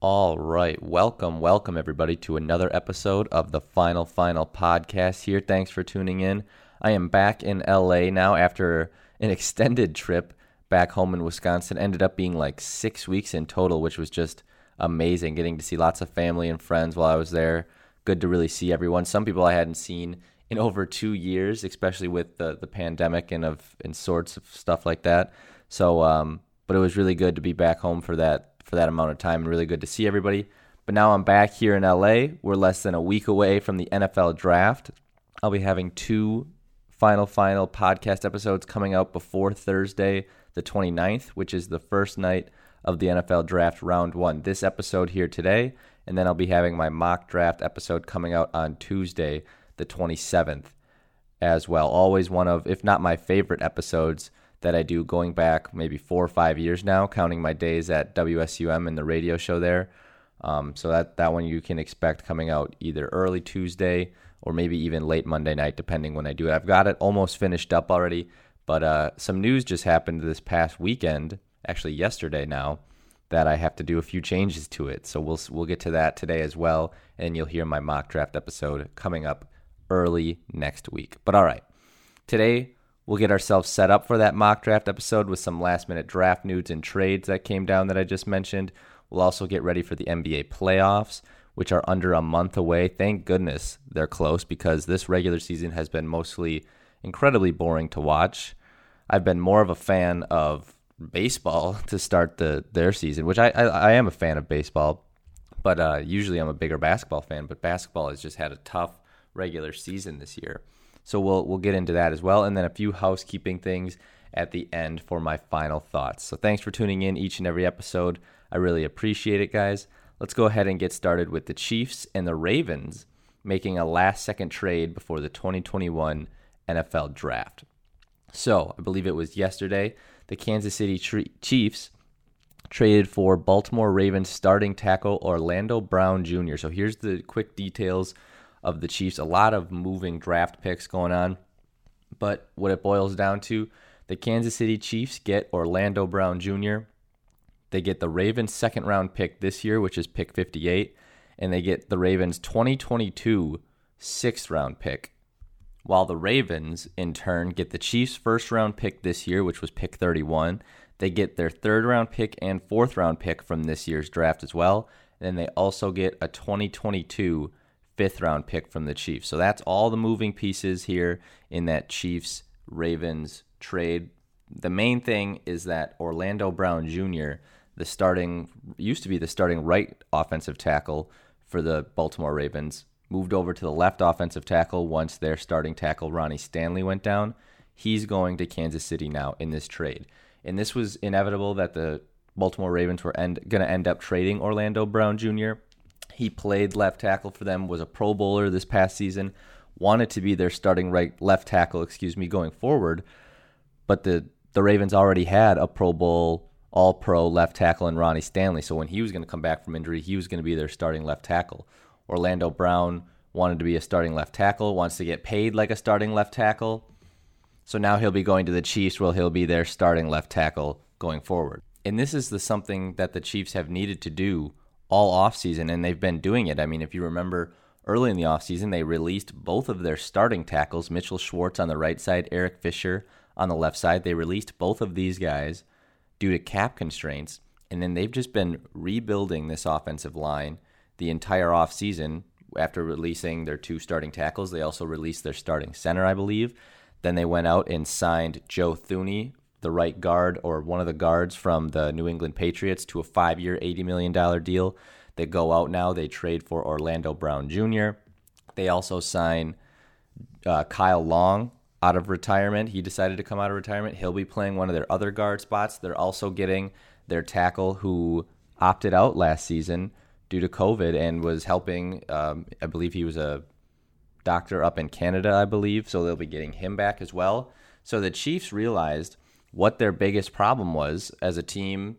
All right. Welcome, welcome everybody to another episode of the Final Final podcast here. Thanks for tuning in. I am back in LA now after an extended trip back home in Wisconsin. Ended up being like six weeks in total, which was just amazing. Getting to see lots of family and friends while I was there. Good to really see everyone. Some people I hadn't seen in over two years, especially with the, the pandemic and of and sorts of stuff like that. So, um, but it was really good to be back home for that for that amount of time and really good to see everybody. But now I'm back here in LA. We're less than a week away from the NFL draft. I'll be having two final, final podcast episodes coming out before Thursday, the 29th, which is the first night of the NFL draft round one. This episode here today, and then I'll be having my mock draft episode coming out on Tuesday, the 27th, as well. Always one of, if not my favorite episodes that I do going back maybe four or five years now, counting my days at WSUM and the radio show there. Um, so that that one you can expect coming out either early Tuesday or maybe even late Monday night, depending when I do it. I've got it almost finished up already, but uh, some news just happened this past weekend, actually yesterday now, that I have to do a few changes to it. So we'll we'll get to that today as well, and you'll hear my mock draft episode coming up early next week. But all right, today We'll get ourselves set up for that mock draft episode with some last minute draft nudes and trades that came down that I just mentioned. We'll also get ready for the NBA playoffs, which are under a month away. Thank goodness they're close because this regular season has been mostly incredibly boring to watch. I've been more of a fan of baseball to start the their season, which I I, I am a fan of baseball, but uh, usually I'm a bigger basketball fan. But basketball has just had a tough regular season this year. So we'll we'll get into that as well, and then a few housekeeping things at the end for my final thoughts. So thanks for tuning in each and every episode. I really appreciate it, guys. Let's go ahead and get started with the Chiefs and the Ravens making a last second trade before the 2021 NFL draft. So, I believe it was yesterday, the Kansas City Chiefs traded for Baltimore Ravens starting tackle Orlando Brown Jr. So, here's the quick details of the Chiefs. A lot of moving draft picks going on. But what it boils down to, the Kansas City Chiefs get Orlando Brown Jr. They get the Ravens' second round pick this year, which is pick 58, and they get the Ravens' 2022 sixth round pick. While the Ravens, in turn, get the Chiefs' first round pick this year, which was pick 31. They get their third round pick and fourth round pick from this year's draft as well. And then they also get a 2022 fifth round pick from the Chiefs. So that's all the moving pieces here in that Chiefs Ravens trade. The main thing is that Orlando Brown Jr., the starting used to be the starting right offensive tackle for the Baltimore Ravens, moved over to the left offensive tackle once their starting tackle Ronnie Stanley went down. He's going to Kansas City now in this trade. And this was inevitable that the Baltimore Ravens were going to end up trading Orlando Brown Jr. He played left tackle for them, was a Pro Bowler this past season, wanted to be their starting right left tackle, excuse me, going forward. But the the Ravens already had a Pro Bowl all pro left tackle in Ronnie Stanley. So when he was going to come back from injury, he was going to be their starting left tackle. Orlando Brown wanted to be a starting left tackle, wants to get paid like a starting left tackle. So now he'll be going to the Chiefs where he'll be their starting left tackle going forward. And this is the something that the Chiefs have needed to do all offseason, and they've been doing it. I mean, if you remember early in the offseason, they released both of their starting tackles, Mitchell Schwartz on the right side, Eric Fisher on the left side. They released both of these guys due to cap constraints, and then they've just been rebuilding this offensive line the entire offseason. After releasing their two starting tackles, they also released their starting center, I believe. Then they went out and signed Joe Thuney the right guard or one of the guards from the New England Patriots to a five year, $80 million deal. They go out now, they trade for Orlando Brown Jr. They also sign uh, Kyle Long out of retirement. He decided to come out of retirement. He'll be playing one of their other guard spots. They're also getting their tackle who opted out last season due to COVID and was helping. Um, I believe he was a doctor up in Canada, I believe. So they'll be getting him back as well. So the Chiefs realized what their biggest problem was as a team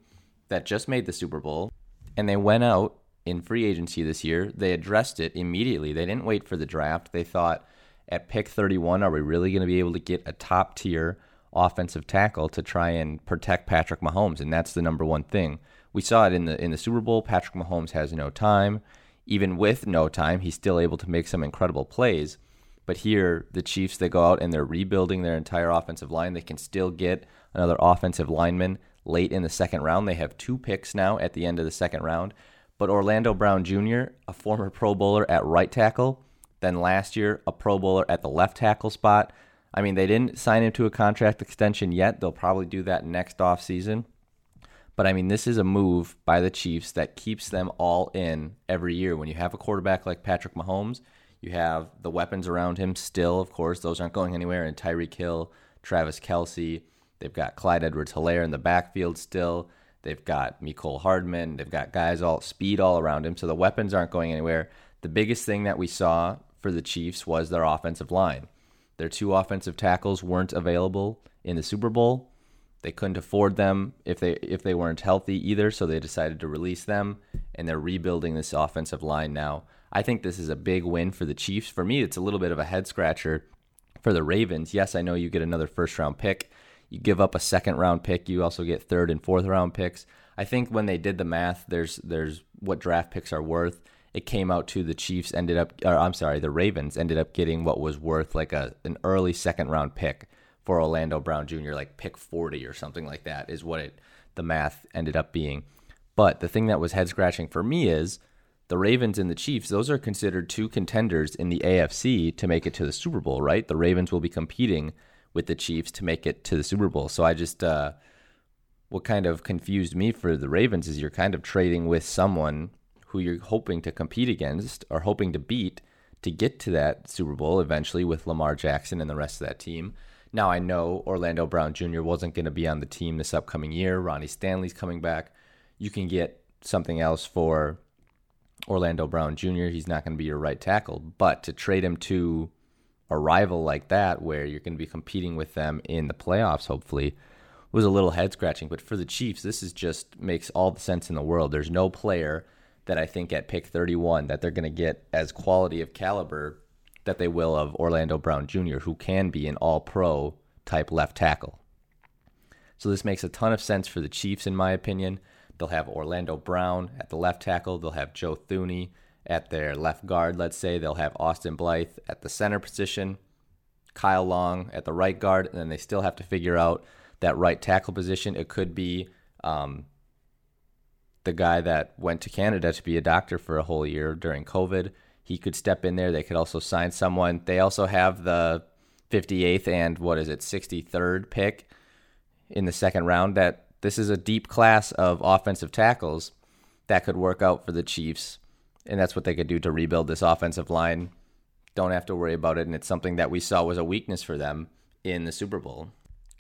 that just made the Super Bowl and they went out in free agency this year. They addressed it immediately. They didn't wait for the draft. They thought at pick 31, are we really going to be able to get a top tier offensive tackle to try and protect Patrick Mahomes? And that's the number one thing. we saw it in the in the Super Bowl. Patrick Mahomes has no time. Even with no time, he's still able to make some incredible plays. But here, the Chiefs, they go out and they're rebuilding their entire offensive line. They can still get another offensive lineman late in the second round. They have two picks now at the end of the second round. But Orlando Brown Jr., a former Pro Bowler at right tackle, then last year, a Pro Bowler at the left tackle spot. I mean, they didn't sign him to a contract extension yet. They'll probably do that next offseason. But I mean, this is a move by the Chiefs that keeps them all in every year. When you have a quarterback like Patrick Mahomes, you have the weapons around him still, of course. Those aren't going anywhere. And Tyreek Hill, Travis Kelce. They've got Clyde Edwards Helaire in the backfield still. They've got Mecole Hardman. They've got guys all speed all around him. So the weapons aren't going anywhere. The biggest thing that we saw for the Chiefs was their offensive line. Their two offensive tackles weren't available in the Super Bowl. They couldn't afford them if they if they weren't healthy either, so they decided to release them and they're rebuilding this offensive line now. I think this is a big win for the Chiefs. For me, it's a little bit of a head scratcher for the Ravens. Yes, I know you get another first round pick. You give up a second round pick, you also get third and fourth round picks. I think when they did the math, there's there's what draft picks are worth. It came out to the Chiefs ended up or I'm sorry, the Ravens ended up getting what was worth like a an early second round pick for Orlando Brown Jr., like pick 40 or something like that is what it the math ended up being. But the thing that was head scratching for me is the Ravens and the Chiefs, those are considered two contenders in the AFC to make it to the Super Bowl, right? The Ravens will be competing with the Chiefs to make it to the Super Bowl. So I just, uh, what kind of confused me for the Ravens is you're kind of trading with someone who you're hoping to compete against or hoping to beat to get to that Super Bowl eventually with Lamar Jackson and the rest of that team. Now, I know Orlando Brown Jr. wasn't going to be on the team this upcoming year. Ronnie Stanley's coming back. You can get something else for Orlando Brown Jr., he's not going to be your right tackle. But to trade him to a rival like that, where you're going to be competing with them in the playoffs, hopefully, was a little head scratching. But for the Chiefs, this is just makes all the sense in the world. There's no player that I think at pick 31 that they're going to get as quality of caliber that they will of Orlando Brown Jr., who can be an all pro type left tackle. So this makes a ton of sense for the Chiefs, in my opinion. They'll have Orlando Brown at the left tackle. They'll have Joe Thuney at their left guard, let's say. They'll have Austin Blythe at the center position, Kyle Long at the right guard, and then they still have to figure out that right tackle position. It could be um, the guy that went to Canada to be a doctor for a whole year during COVID. He could step in there. They could also sign someone. They also have the 58th and what is it, 63rd pick in the second round that this is a deep class of offensive tackles that could work out for the Chiefs, and that's what they could do to rebuild this offensive line. Don't have to worry about it, and it's something that we saw was a weakness for them in the Super Bowl.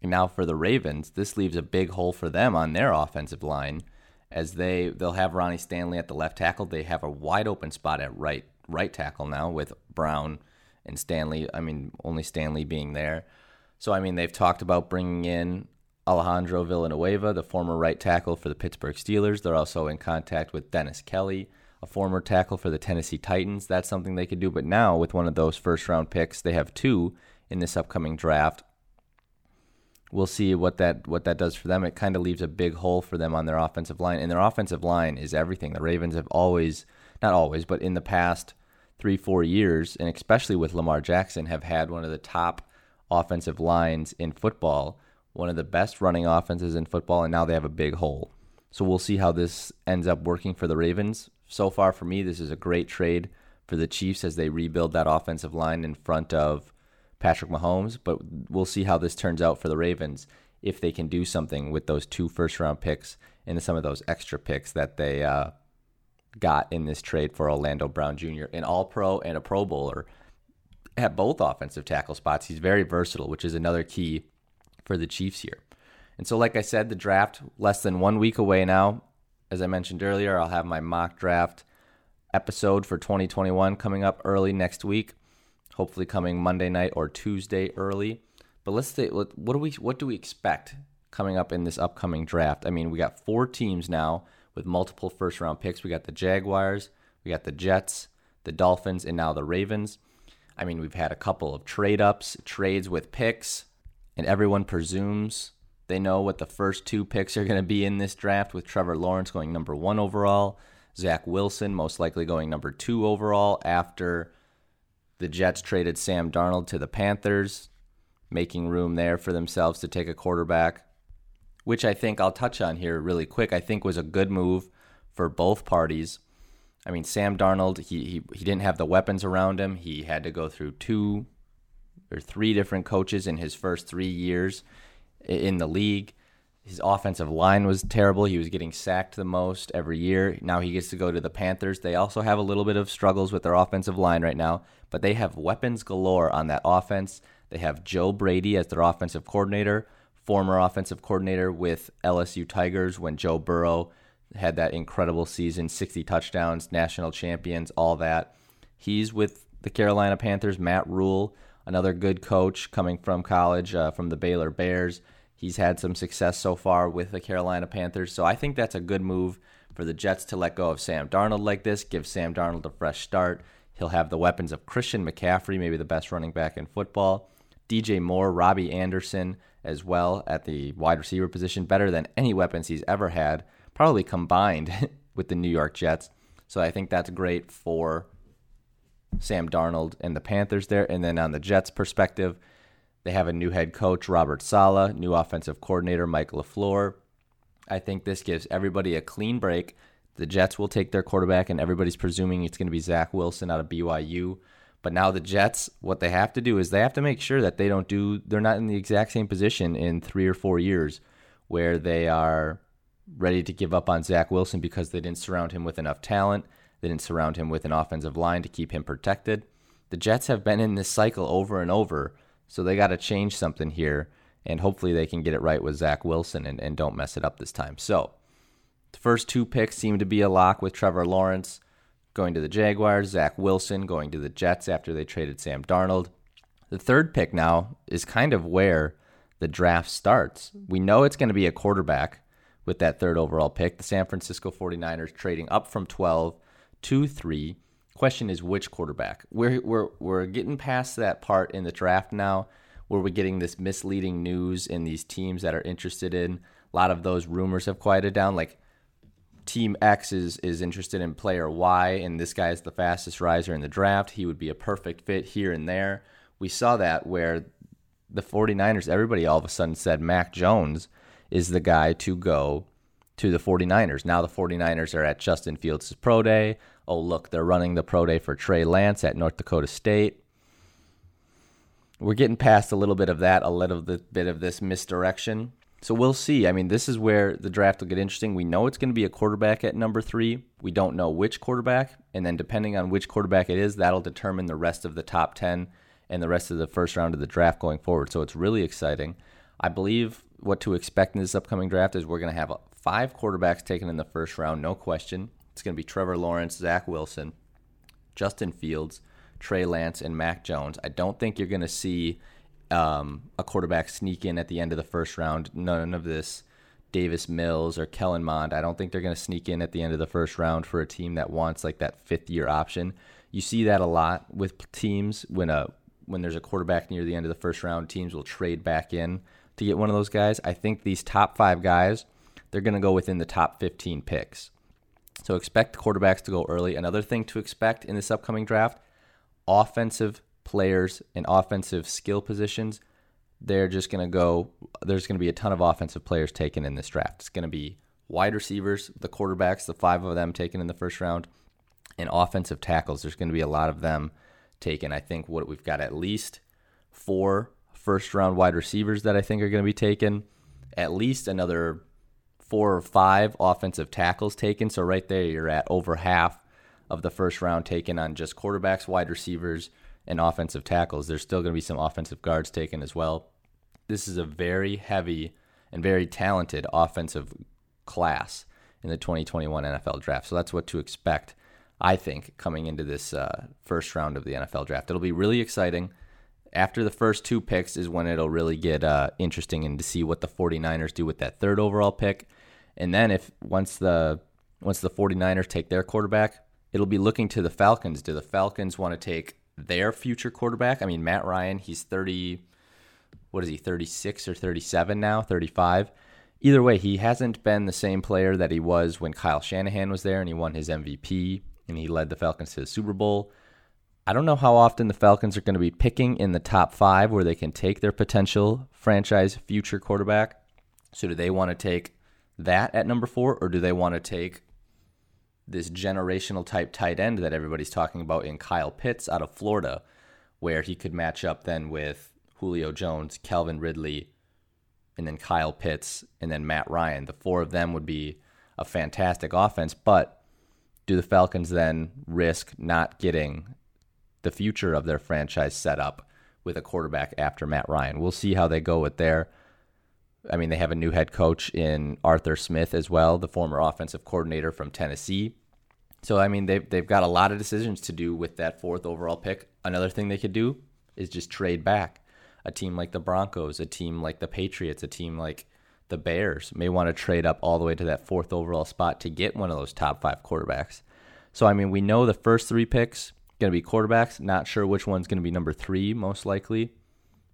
And now for the Ravens, this leaves a big hole for them on their offensive line, as they they'll have Ronnie Stanley at the left tackle. They have a wide open spot at right right tackle now with Brown and Stanley. I mean, only Stanley being there. So I mean, they've talked about bringing in Alejandro Villanueva, the former right tackle for the Pittsburgh Steelers. They're also in contact with Dennis Kelly, a former tackle for the Tennessee Titans. That's something they could do. But now, with one of those first round picks, they have two in this upcoming draft. We'll see what that what that does for them. It kind of leaves a big hole for them on their offensive line, and their offensive line is everything. The Ravens have always, not always, but in the past three four years, and especially with Lamar Jackson, have had one of the top offensive lines in football one of the best running offenses in football, and now they have a big hole. So we'll see how this ends up working for the Ravens. So far, for me, this is a great trade for the Chiefs as they rebuild that offensive line in front of Patrick Mahomes. But we'll see how this turns out for the Ravens if they can do something with those two first round picks and some of those extra picks that they uh, got in this trade for Orlando Brown Jr., an All Pro and a Pro Bowler at both offensive tackle spots. He's very versatile, which is another key for the Chiefs here. And so, like I said, the draft less than one week away now. As I mentioned earlier, I'll have my mock draft episode for 2021 coming up early next week. Hopefully, coming Monday night or Tuesday early. But let's say, what do we what do we expect coming up in this upcoming draft? I mean, we got four teams now with multiple first round picks. We got the Jaguars, we got the Jets, the Dolphins, and now the Ravens. I mean, we've had a couple of trade ups, trades with picks and everyone presumes They know what the first two picks are going to be in this draft with Trevor Lawrence going number one overall, Zach Wilson most likely going number two overall after the Jets traded Sam Darnold to the Panthers, making room there for themselves to take a quarterback, which I think I'll touch on here really quick. I think was a good move for both parties. I mean, Sam Darnold, he, he, he didn't have the weapons around him. He had to go through two or three different coaches in his first three years in the league. His offensive line was terrible. He was getting sacked the most every year. Now he gets to go to the Panthers. They also have a little bit of struggles with their offensive line right now, but they have weapons galore on that offense. They have Joe Brady as their offensive coordinator, former offensive coordinator with LSU Tigers when Joe Burrow had that incredible season 60 touchdowns, national champions, all that. He's with the Carolina Panthers, Matt Rhule, another good coach coming from college uh, from the Baylor Bears. He's had some success so far with the Carolina Panthers. So I think that's a good move for the Jets to let go of Sam Darnold like this, give Sam Darnold a fresh start. He'll have the weapons of Christian McCaffrey, maybe the best running back in football, DJ Moore, Robbie Anderson as well at the wide receiver position, better than any weapons he's ever had, probably combined with the New York Jets. So I think that's great for Sam Darnold and the Panthers there. And then on the Jets' perspective, they have a new head coach, Robert Saleh, new offensive coordinator, Mike LaFleur. I think this gives everybody a clean break. The Jets will take their quarterback, and everybody's presuming it's going to be Zach Wilson out of BYU. But now the Jets, what they have to do is they have to make sure that they don't do, they're not in the exact same position in three or four years where they are ready to give up on Zach Wilson because they didn't surround him with enough talent. They didn't surround him with an offensive line to keep him protected. The Jets have been in this cycle over and over so they got to change something here, and hopefully they can get it right with Zach Wilson and, and don't mess it up this time. So the first two picks seem to be a lock with Trevor Lawrence going to the Jaguars, Zach Wilson going to the Jets after they traded Sam Darnold. The third pick now is kind of where the draft starts. We know it's going to be a quarterback with that third overall pick. The San Francisco 49ers trading up from 12 to 3 Question is which quarterback? We're we're we're getting past that part in the draft now where we're getting this misleading news in these teams that are interested in. A lot of those rumors have quieted down. Like team X is is interested in player Y, and this guy is the fastest riser in the draft. He would be a perfect fit here and there. We saw that where the 49ers, everybody all of a sudden said Mac Jones is the guy to go to the 49ers. Now the 49ers are at Justin Fields' pro day. Oh, look, they're running the pro day for Trey Lance at North Dakota State. We're getting past a little bit of that, a little bit of this misdirection. So we'll see. I mean, this is where the draft will get interesting. We know it's going to be a quarterback at number three. We don't know which quarterback. And then, depending on which quarterback it is, that'll determine the rest of the top 10 and the rest of the first round of the draft going forward. So it's really exciting. I believe what to expect in this upcoming draft is we're going to have five quarterbacks taken in the first round, no question. It's going to be Trevor Lawrence, Zach Wilson, Justin Fields, Trey Lance, and Mac Jones. I don't think you're going to see um, a quarterback sneak in at the end of the first round. None of this Davis Mills or Kellen Mond. I don't think they're going to sneak in at the end of the first round for a team that wants like that fifth year option. You see that a lot with teams when a when there's a quarterback near the end of the first round, teams will trade back in to get one of those guys. I think these top five guys, they're going to go within the top 15 picks. So expect quarterbacks to go early. Another thing to expect in this upcoming draft offensive players in offensive skill positions. They're just going to go, there's going to be a ton of offensive players taken in this draft. It's going to be wide receivers, the quarterbacks, the five of them taken in the first round, and offensive tackles. There's going to be a lot of them taken. I think what we've got at least four first round wide receivers that I think are going to be taken, at least another four or five offensive tackles taken. So right there, you're at over half of the first round taken on just quarterbacks, wide receivers, and offensive tackles. There's still going to be some offensive guards taken as well. This is a very heavy and very talented offensive class in the 2021 NFL draft. So that's what to expect, I think, coming into this uh, first round of the NFL draft. It'll be really exciting. After the first two picks is when it'll really get uh, interesting and to see what the 49ers do with that third overall pick and then if once the once the 49ers take their quarterback, it'll be looking to the Falcons. Do the Falcons want to take their future quarterback? I mean, Matt Ryan, he's 30 what is he, 36 or 37 now, 35. Either way, he hasn't been the same player that he was when Kyle Shanahan was there and he won his MVP and he led the Falcons to the Super Bowl. I don't know how often the Falcons are going to be picking in the top five where they can take their potential franchise future quarterback. So, do they want to take that at number four, or do they want to take this generational type tight end that everybody's talking about in Kyle Pitts out of Florida, where he could match up then with Julio Jones, Calvin Ridley, and then Kyle Pitts, and then Matt Ryan. The four of them would be a fantastic offense, but do the Falcons then risk not getting the future of their franchise set up with a quarterback after Matt Ryan? We'll see how they go with their. I mean, they have a new head coach in Arthur Smith as well, the former offensive coordinator from Tennessee. So I mean, they've they've got a lot of decisions to do with that fourth overall pick. Another thing they could do is just trade back a team like the Broncos, a team like the Patriots, a team like the Bears may want to trade up all the way to that fourth overall spot to get one of those top five quarterbacks. So, I mean, we know the first three picks going to be quarterbacks. Not sure which one's going to be number three, most likely.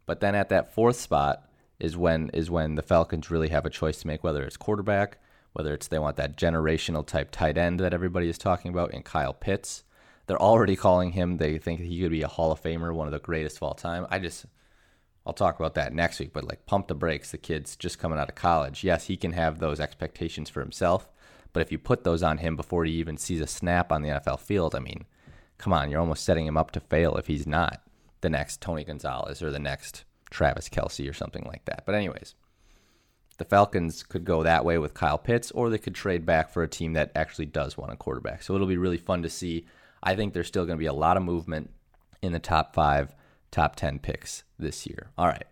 But then at that fourth spot is when is when the Falcons really have a choice to make, whether it's quarterback, whether it's they want that generational type tight end that everybody is talking about in Kyle Pitts. They're already calling him. They think he could be a Hall of Famer, one of the greatest of all time. I just I'll talk about that next week, but like pump the brakes. The kid's just coming out of college. Yes, he can have those expectations for himself, but if you put those on him before he even sees a snap on the NFL field, I mean, come on, you're almost setting him up to fail if he's not the next Tony Gonzalez or the next Travis Kelce or something like that. But, anyways, the Falcons could go that way with Kyle Pitts, or they could trade back for a team that actually does want a quarterback. So it'll be really fun to see. I think there's still going to be a lot of movement in the top five top 10 picks this year. All right.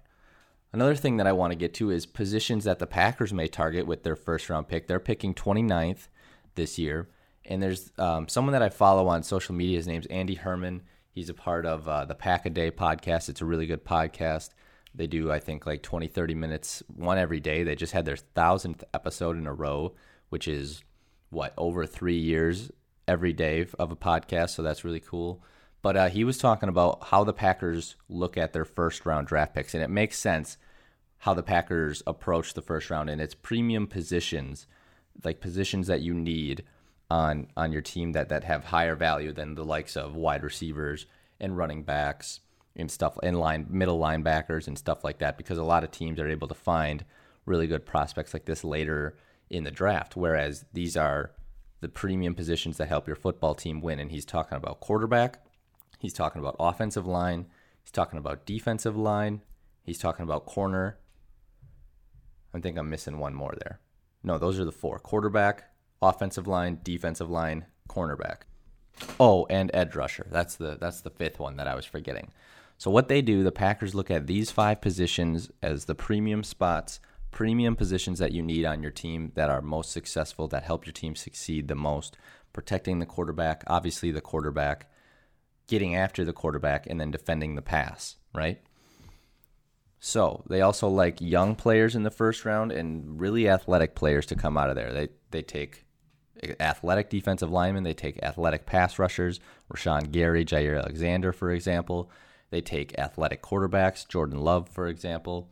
Another thing that I want to get to is positions that the Packers may target with their first round pick. They're picking 29th this year. And there's um, someone that I follow on social media. His name's Andy Herman. He's a part of uh, the Pack a Day podcast. It's a really good podcast. They do, I think, like 20, 30 minutes, one every day. They just had their thousandth episode in a row, which is what, over three years every day of a podcast. So that's really cool. But uh, he was talking about how the Packers look at their first round draft picks, and it makes sense how the Packers approach the first round, and it's premium positions, like positions that you need on on your team that that have higher value than the likes of wide receivers and running backs and stuff in line middle linebackers and stuff like that because a lot of teams are able to find really good prospects like this later in the draft whereas these are the premium positions that help your football team win and he's talking about quarterback He's talking about offensive line. He's talking about defensive line. He's talking about corner. I think I'm missing one more there. No, those are the four quarterback, offensive line, defensive line, cornerback. Oh, and edge rusher. That's the that's the fifth one that I was forgetting. So what they do, the Packers look at these five positions as the premium spots, premium positions that you need on your team that are most successful, that help your team succeed the most. Protecting the quarterback, obviously the quarterback, getting after the quarterback and then defending the pass, right? So they also like young players in the first round and really athletic players to come out of there. They they take athletic defensive linemen, they take athletic pass rushers, Rashan Gary, Jaire Alexander, for example. They take athletic quarterbacks, Jordan Love, for example.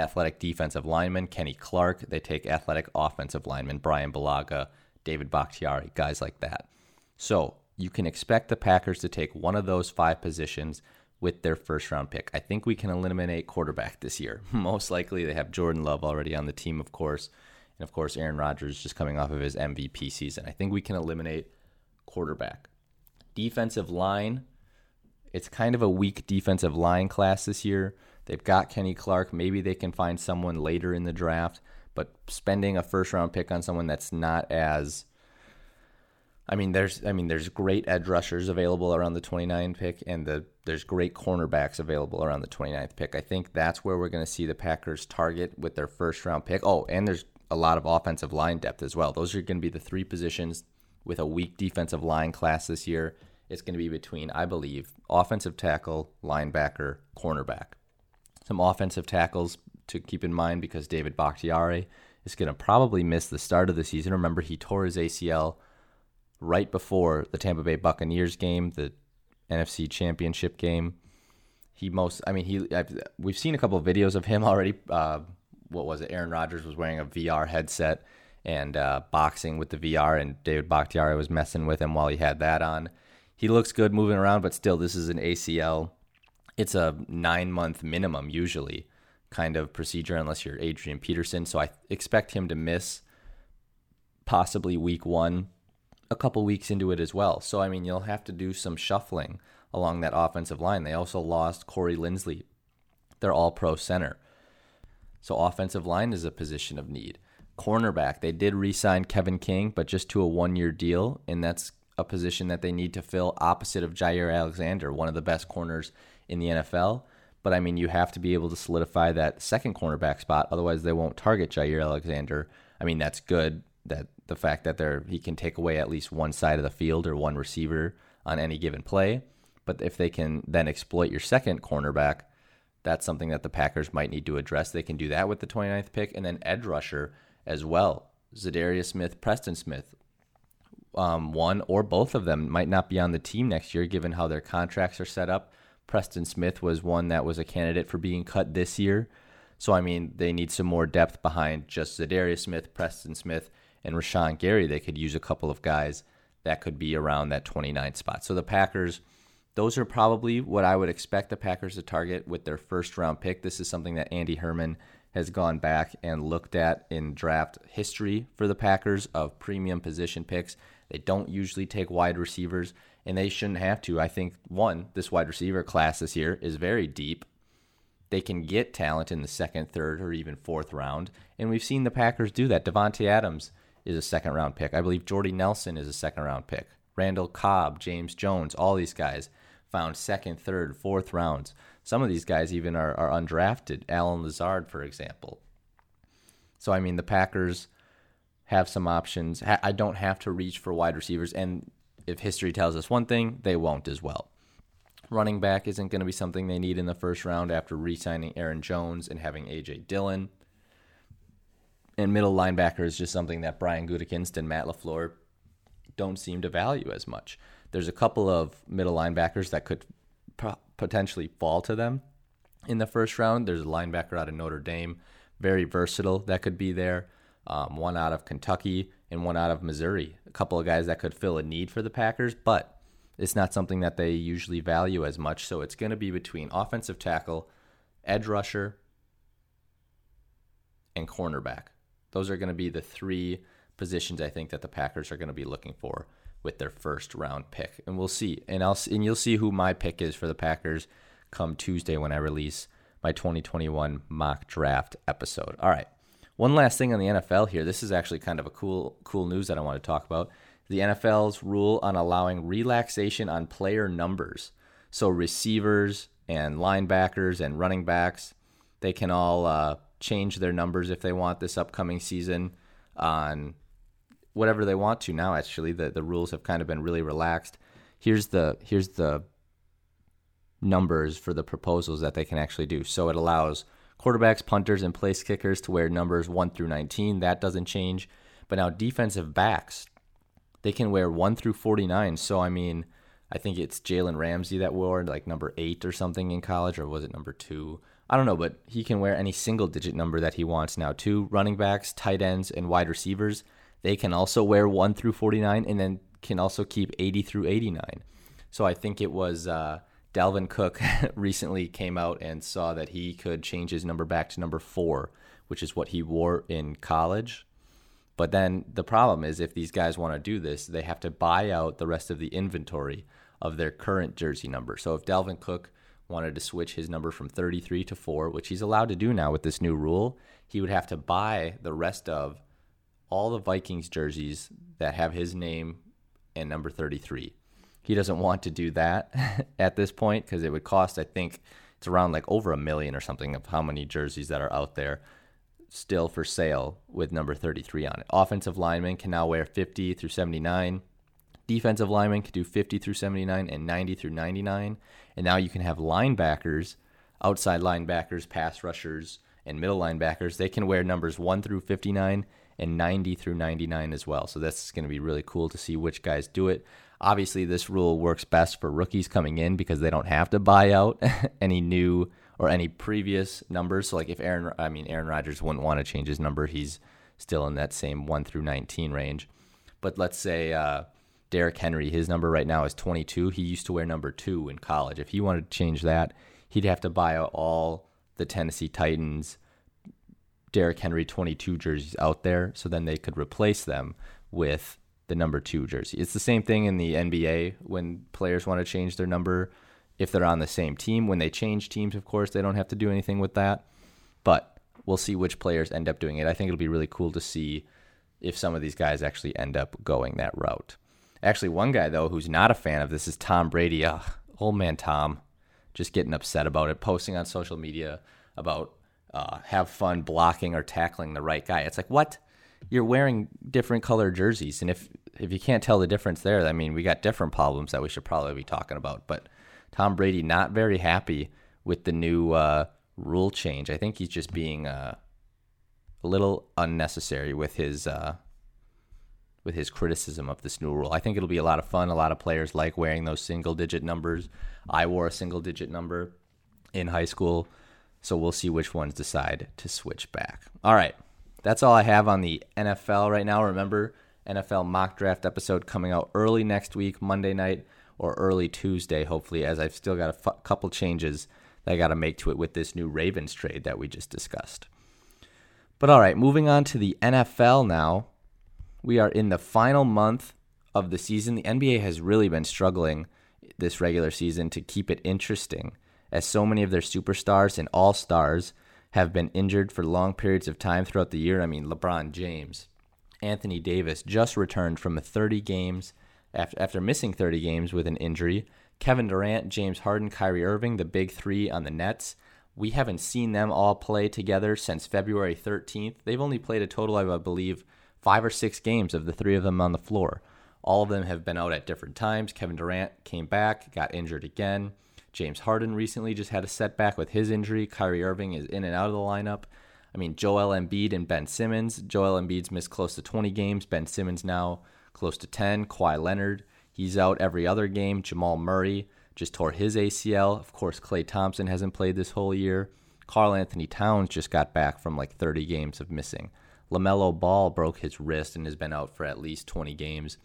Athletic defensive lineman Kenny Clark. They take athletic offensive lineman Brian Bulaga, David Bakhtiari, guys like that. So you can expect the Packers to take one of those five positions with their first round pick. I think we can eliminate quarterback this year. Most likely they have Jordan Love already on the team, of course. And of course, Aaron Rodgers just coming off of his MVP season. I think we can eliminate quarterback. Defensive line, it's kind of a weak defensive line class this year. They've got Kenny Clark. Maybe they can find someone later in the draft, but spending a first round pick on someone that's not as I mean, there's I mean, there's great edge rushers available around the 29 pick, and the there's great cornerbacks available around the 29th pick. I think that's where we're going to see the Packers target with their first round pick. Oh, and there's a lot of offensive line depth as well. Those are going to be the three positions with a weak defensive line class this year. It's going to be between, I believe, offensive tackle, linebacker, cornerback. Some offensive tackles to keep in mind because David Bakhtiari is going to probably miss the start of the season. Remember, he tore his ACL right before the Tampa Bay Buccaneers game, the NFC Championship game. he most, I mean, he I've, we've seen a couple of videos of him already. Uh, what was it? Aaron Rodgers was wearing a VR headset and uh, boxing with the VR, and David Bakhtiari was messing with him while he had that on. He looks good moving around, but still, this is an ACL. It's a nine month minimum usually kind of procedure unless you're Adrian Peterson. So I expect him to miss possibly week one, a couple weeks into it as well. So, I mean, you'll have to do some shuffling along that offensive line. They also lost Corey Linsley, their all pro center. So, offensive line is a position of need. Cornerback, they did re sign Kevin King, but just to a one year deal. And that's a position that they need to fill opposite of Jaire Alexander, one of the best corners in the NFL. But I mean, you have to be able to solidify that second cornerback spot. Otherwise, they won't target Jaire Alexander. I mean, that's good that the fact that they're, he can take away at least one side of the field or one receiver on any given play. But if they can then exploit your second cornerback, that's something that the Packers might need to address. They can do that with the 29th pick. And then edge rusher as well. Za'Darius Smith, Preston Smith. Um, one or both of them might not be on the team next year given how their contracts are set up. Preston Smith was one that was a candidate for being cut this year. So, I mean, they need some more depth behind just Za'Darius Smith, Preston Smith, and Rashan Gary. They could use a couple of guys that could be around that 29 spot. So the Packers, those are probably what I would expect the Packers to target with their first round pick. This is something that Andy Herman has gone back and looked at in draft history for the Packers of premium position picks. They don't usually take wide receivers, and they shouldn't have to. I think, one, this wide receiver class this year is very deep. They can get talent in the second, third, or even fourth round, and we've seen the Packers do that. Davante Adams is a second round pick. I believe Jordy Nelson is a second round pick. Randall Cobb, James Jones, all these guys found second, third, fourth rounds. Some of these guys even are, are undrafted. Allen Lazard, for example. So, I mean, the Packers have some options. I don't have to reach for wide receivers. And if history tells us one thing, they won't as well. Running back isn't going to be something they need in the first round after re signing Aaron Jones and having A.J. Dillon. And middle linebacker is just something that Brian Gutekunst and Matt LaFleur don't seem to value as much. There's a couple of middle linebackers that could potentially fall to them in the first round. There's a linebacker out of Notre Dame, very versatile, that could be there. Um, one out of Kentucky and one out of Missouri. A couple of guys that could fill a need for the Packers, but it's not something that they usually value as much. So it's going to be between offensive tackle, edge rusher, and cornerback. Those are going to be the three positions I think that the Packers are going to be looking for with their first round pick, and we'll see. And I'll and you'll see who my pick is for the Packers come Tuesday when I release my 2021 mock draft episode. All right. One last thing on the NFL here. This is actually kind of a cool cool news that I want to talk about. The NFL's rule on allowing relaxation on player numbers. So receivers and linebackers and running backs, they can all uh, change their numbers if they want this upcoming season on whatever they want to now actually the, the rules have kind of been really relaxed here's the here's the numbers for the proposals that they can actually do so it allows quarterbacks punters and place kickers to wear numbers 1 through 19 that doesn't change but now defensive backs they can wear 1 through 49 so i mean i think it's jalen ramsey that wore like number 8 or something in college or was it number 2 I don't know, but he can wear any single digit number that he wants now. Two running backs, tight ends, and wide receivers, they can also wear 1 through 49 and then can also keep 80 through 89. So I think it was uh, Dalvin Cook recently came out and saw that he could change his number back to number four, which is what he wore in college. But then the problem is if these guys want to do this, they have to buy out the rest of the inventory of their current jersey number. So if Dalvin Cook wanted to switch his number from 33 to 4, which he's allowed to do now with this new rule, he would have to buy the rest of all the Vikings jerseys that have his name and number 33. He doesn't want to do that at this point because it would cost, I think, it's around like over a million or something of how many jerseys that are out there still for sale with number 33 on it. Offensive linemen can now wear 50 through 79. Defensive linemen can do 50 through 79 and 90 through 99. And now you can have linebackers, outside linebackers, pass rushers, and middle linebackers. They can wear numbers 1 through 59 and 90 through 99 as well. So that's going to be really cool to see which guys do it. Obviously, this rule works best for rookies coming in because they don't have to buy out any new or any previous numbers. So, like if Aaron, I mean, Aaron Rodgers wouldn't want to change his number. He's still in that same 1 through 19 range. But let's say uh, Derrick Henry, his number right now is 22. He used to wear number two in college. If he wanted to change that, he'd have to buy out all the Tennessee Titans Derrick Henry 22 jerseys out there. So then they could replace them with the number two jersey. It's the same thing in the NBA when players want to change their number if they're on the same team. When they change teams, of course, they don't have to do anything with that. But we'll see which players end up doing it. I think it'll be really cool to see if some of these guys actually end up going that route. Actually, one guy, though, who's not a fan of this is Tom Brady. Ugh, old man Tom, just getting upset about it, posting on social media about uh, have fun blocking or tackling the right guy. It's like, what? You're wearing different color jerseys. And if if you can't tell the difference there, I mean, we got different problems that we should probably be talking about. But Tom Brady not very happy with the new uh, rule change. I think he's just being uh, a little unnecessary with his uh, with his criticism of this new rule. I think it'll be a lot of fun. A lot of players like wearing those single digit numbers. I wore a single digit number in high school, so we'll see which ones decide to switch back. All right. That's all I have on the NFL right now. Remember, NFL mock draft episode coming out early next week, Monday night or early Tuesday, hopefully, as I've still got a f- couple changes that I got to make to it with this new Ravens trade that we just discussed. But all right, moving on to the NFL now. We are in the final month of the season. The NBA has really been struggling this regular season to keep it interesting, as so many of their superstars and all stars have been injured for long periods of time throughout the year. I mean, LeBron James, Anthony Davis just returned from 30 games after, after missing 30 games with an injury. Kevin Durant, James Harden, Kyrie Irving, the big three on the Nets. We haven't seen them all play together since February 13th. They've only played a total of, I believe, five or six games of the three of them on the floor. All of them have been out at different times. Kevin Durant came back, got injured again. James Harden recently just had a setback with his injury. Kyrie Irving is in and out of the lineup. I mean, Joel Embiid and Ben Simmons. Joel Embiid's missed close to 20 games. Ben Simmons now close to 10. Kawhi Leonard, he's out every other game. Jamal Murray just tore his ACL. Of course, Klay Thompson hasn't played this whole year. Karl-Anthony Towns just got back from like 30 games of missing. LaMelo Ball broke his wrist and has been out for at least 20 games.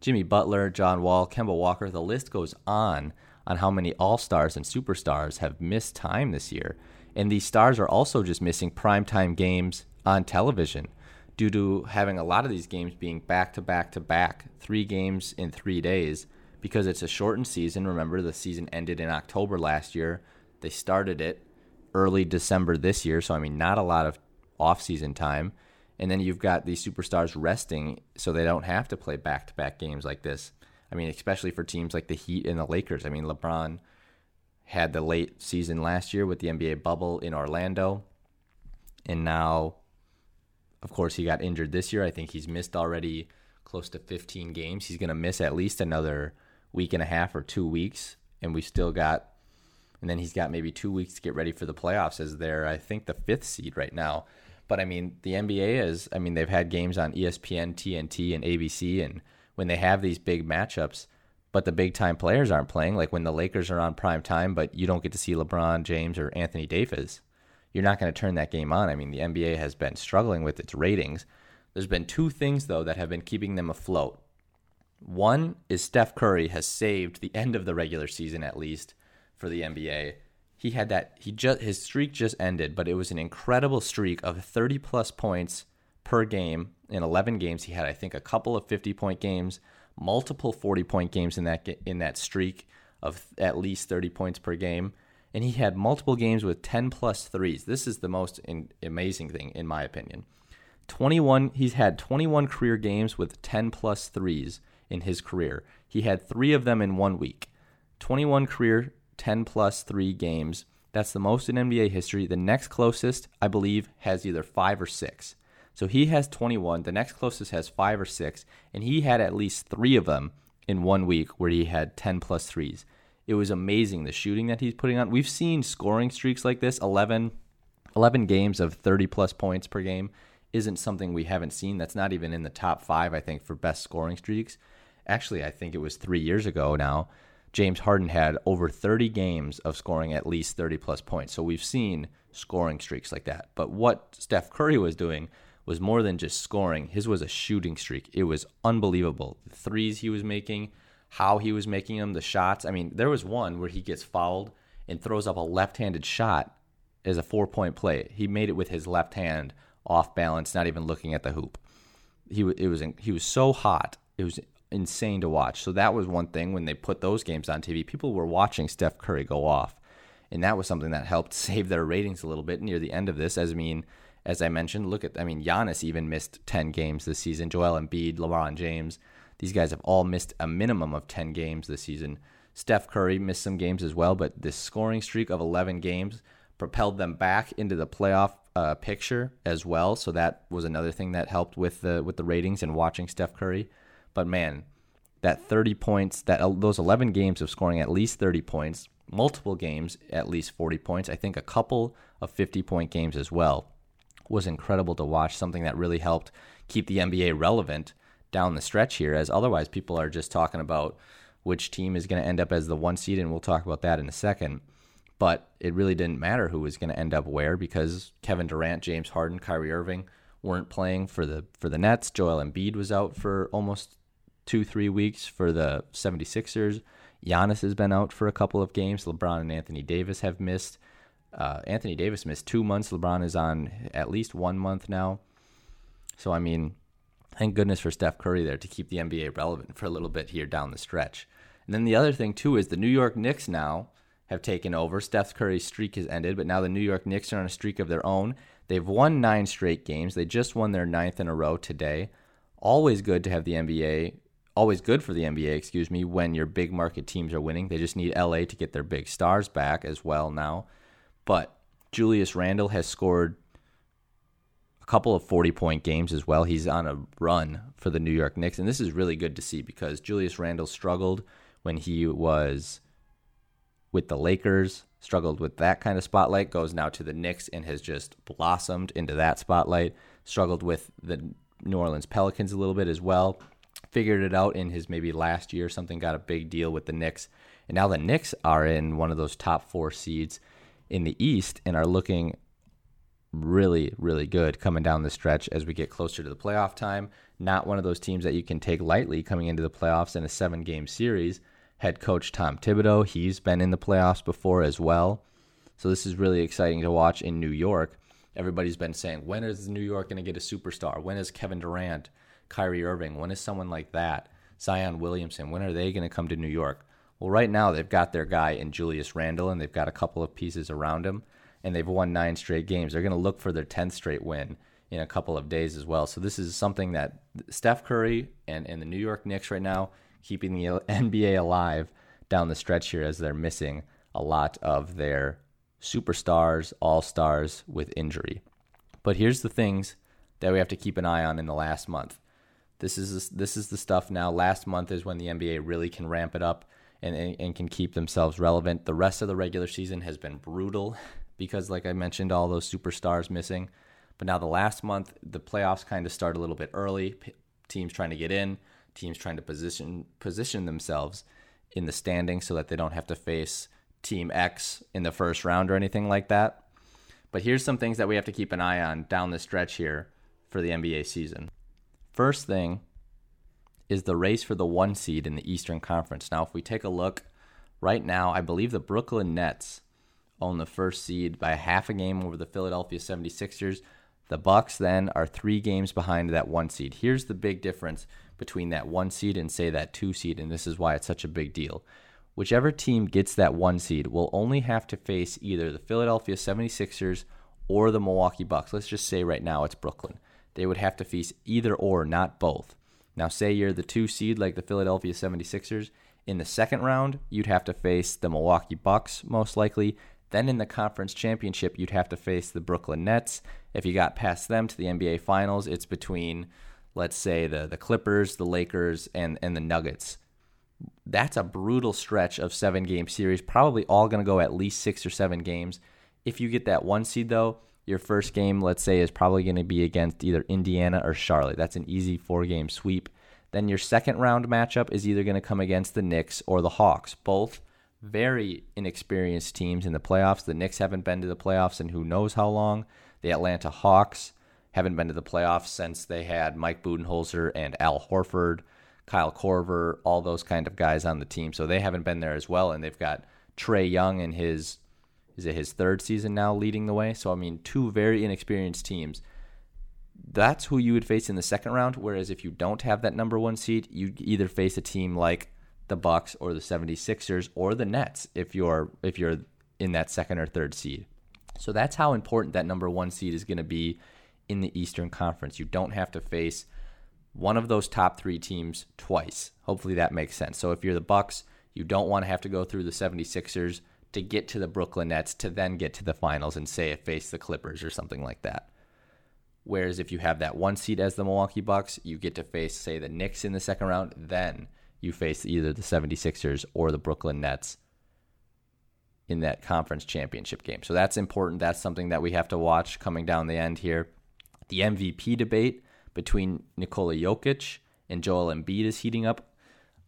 Jimmy Butler, John Wall, Kemba Walker, the list goes on on how many all stars and superstars have missed time this year. And these stars are also just missing primetime games on television due to having a lot of these games being back to back to back, three games in three days, because it's a shortened season. Remember, the season ended in October last year. They started it early December this year, so I mean, not a lot of off-season time. And then you've got these superstars resting so they don't have to play back to back games like this. I mean, especially for teams like the Heat and the Lakers. I mean, LeBron had the late season last year with the NBA bubble in Orlando. And now, of course, he got injured this year. I think he's missed already close to 15 games. He's going to miss at least another week and a half or two weeks. And we still got, and then he's got maybe two weeks to get ready for the playoffs as they're, I think, the fifth seed right now. But I mean, the NBA is, I mean, they've had games on ESPN, TNT, and ABC. And when they have these big matchups, but the big time players aren't playing. Like when the Lakers are on prime time, but you don't get to see LeBron James or Anthony Davis, you're not going to turn that game on. I mean, the NBA has been struggling with its ratings. There's been two things, though, that have been keeping them afloat. One is Steph Curry has saved the end of the regular season, at least, for the NBA. He had that, he just, his streak just ended, but it was an incredible streak of 30 plus points per game in 11 games. He had, I think, a couple of 50 point games multiple 40 point games in that in that streak of at least 30 points per game and he had multiple games with 10 plus threes. This is the most in, amazing thing in my opinion. 21 he's had 21 career games with 10 plus threes in his career. He had 3 of them in 1 week. 21 career 10 plus 3 games. That's the most in NBA history. The next closest, I believe, has either 5 or 6. So he has 21. The next closest has five or six, and he had at least three of them in one week where he had 10 plus threes. It was amazing the shooting that he's putting on. We've seen scoring streaks like this 11, 11 games of 30 plus points per game isn't something we haven't seen. That's not even in the top five, I think, for best scoring streaks. actually, I think it was three years ago now, James Harden had over 30 games of scoring at least 30 plus points. So we've seen scoring streaks like that. But what Steph Curry was doing was more than just scoring. His was a shooting streak. It was unbelievable. The threes he was making, how he was making them, the shots. I mean, there was one where he gets fouled and throws up a left-handed shot as a four-point play. He made it with his left hand off balance, not even looking at the hoop. He it was he was so hot. It was insane to watch. So that was one thing when they put those games on TV. People were watching Steph Curry go off. And that was something that helped save their ratings a little bit near the end of this. As I mean, as I mentioned, look at I mean, Giannis even missed 10 games this season. Joel Embiid, LeBron James, these guys have all missed a minimum of 10 games this season. Steph Curry missed some games as well, but this scoring streak of 11 games propelled them back into the playoff uh, picture as well. So that was another thing that helped with the with the ratings and watching Steph Curry. But man, that 30 points, that those 11 games of scoring at least 30 points, multiple games at least 40 points, I think a couple of 50 point games as well was incredible to watch, something that really helped keep the NBA relevant down the stretch here as otherwise people are just talking about which team is going to end up as the one seed and we'll talk about that in a second. But it really didn't matter who was going to end up where because Kevin Durant, James Harden, Kyrie Irving weren't playing for the for the Nets. Joel Embiid was out for almost two, three weeks for the 76ers. Giannis has been out for a couple of games. LeBron and Anthony Davis have missed. Uh, Anthony Davis missed two months. LeBron is on at least one month now. So, I mean, thank goodness for Steph Curry there to keep the NBA relevant for a little bit here down the stretch. And then the other thing, too, is the New York Knicks now have taken over. Steph Curry's streak has ended, but now the New York Knicks are on a streak of their own. They've won nine straight games. They just won their ninth in a row today. Always good to have the NBA always good for the NBA, excuse me, when your big market teams are winning. They just need LA to get their big stars back as well now. But Julius Randle has scored a couple of 40 point games as well. He's on a run for the New York Knicks. And this is really good to see because Julius Randle struggled when he was with the Lakers, struggled with that kind of spotlight, goes now to the Knicks and has just blossomed into that spotlight. Struggled with the New Orleans Pelicans a little bit as well figured it out in his maybe last year something, got a big deal with the Knicks. And now the Knicks are in one of those top four seeds in the East and are looking really, really good coming down the stretch as we get closer to the playoff time. Not one of those teams that you can take lightly coming into the playoffs in a seven game series. Head coach Tom Thibodeau, he's been in the playoffs before as well. So this is really exciting to watch in New York. Everybody's been saying, when is New York going to get a superstar? When is Kevin Durant? Kyrie Irving? When is someone like that? Zion Williamson, when are they going to come to New York? Well, right now they've got their guy in Julius Randle, and they've got a couple of pieces around him, and they've won nine straight games. They're going to look for their 10th straight win in a couple of days as well. So this is something that Steph Curry and, and the New York Knicks right now keeping the NBA alive down the stretch here as they're missing a lot of their superstars, all stars with injury. But here's the things that we have to keep an eye on in the last month. This is this is the stuff now. Last month is when the NBA really can ramp it up and, and, and can keep themselves relevant. The rest of the regular season has been brutal because, like I mentioned, all those superstars missing. But now the last month, the playoffs kind of start a little bit early. P- teams trying to get in, teams trying to position position themselves in the standings so that they don't have to face Team X in the first round or anything like that. But here's some things that we have to keep an eye on down the stretch here for the NBA season. First thing is the race for the one seed in the Eastern Conference. Now, if we take a look right now, I believe the Brooklyn Nets own the first seed by half a game over the Philadelphia 76ers. The Bucks then are 3 games behind that one seed. Here's the big difference between that one seed and say that two seed and this is why it's such a big deal. Whichever team gets that one seed will only have to face either the Philadelphia 76ers or the Milwaukee Bucks. Let's just say right now it's Brooklyn they would have to face either or, not both. Now, say you're the two seed like the Philadelphia 76ers. In the second round, you'd have to face the Milwaukee Bucks, most likely. Then in the conference championship, you'd have to face the Brooklyn Nets. If you got past them to the NBA Finals, it's between, let's say, the, the Clippers, the Lakers, and, and the Nuggets. That's a brutal stretch of seven game series, probably all going to go at least six or seven games. If you get that one seed, though, your first game, let's say, is probably going to be against either Indiana or Charlotte. That's an easy four game sweep. Then your second round matchup is either going to come against the Knicks or the Hawks. Both very inexperienced teams in the playoffs. The Knicks haven't been to the playoffs in who knows how long. The Atlanta Hawks haven't been to the playoffs since they had Mike Budenholzer and Al Horford, Kyle Korver, all those kind of guys on the team. So they haven't been there as well. And they've got Trae Young and his is it his third season now leading the way? So I mean, two very inexperienced teams. That's who you would face in the second round. Whereas if you don't have that number one seed, you either face a team like the Bucks or the 76ers or the Nets if you're if you're in that second or third seed. So that's how important that number one seed is going to be in the Eastern Conference. You don't have to face one of those top three teams twice. Hopefully that makes sense. So if you're the Bucks, you don't want to have to go through the 76ers to get to the Brooklyn Nets to then get to the finals and say it face the Clippers or something like that. Whereas if you have that one seed as the Milwaukee Bucks, you get to face, say, the Knicks in the second round, then you face either the 76ers or the Brooklyn Nets in that conference championship game. So that's important. That's something that we have to watch coming down the end here. The MVP debate between Nikola Jokic and Joel Embiid is heating up.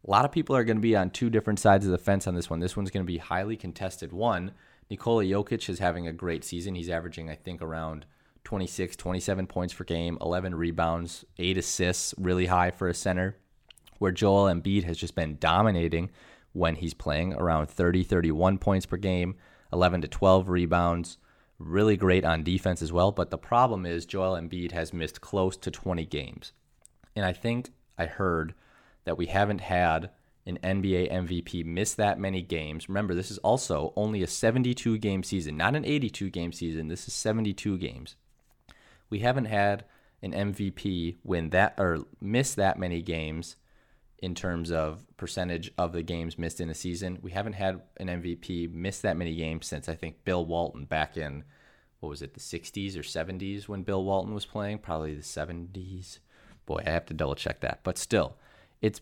A lot of people are going to be on two different sides of the fence on this one. This one's going to be highly contested. One, Nikola Jokic is having a great season. He's averaging, I think, around 26, 27 points per game, 11 rebounds, 8 assists, really high for a center. Where Joel Embiid has just been dominating when he's playing around 30, 31 points per game, 11 to 12 rebounds, really great on defense as well. But the problem is Joel Embiid has missed close to 20 games. And I think I heard that we haven't had an NBA MVP miss that many games. Remember, this is also only a 72 game season, not an 82 game season. This is 72 games. We haven't had an MVP win that or miss that many games in terms of percentage of the games missed in a season. We haven't had an MVP miss that many games since I think Bill Walton back in what was it, the 60s or 70s when Bill Walton was playing, probably the 70s. Boy, I have to double check that. But still, it's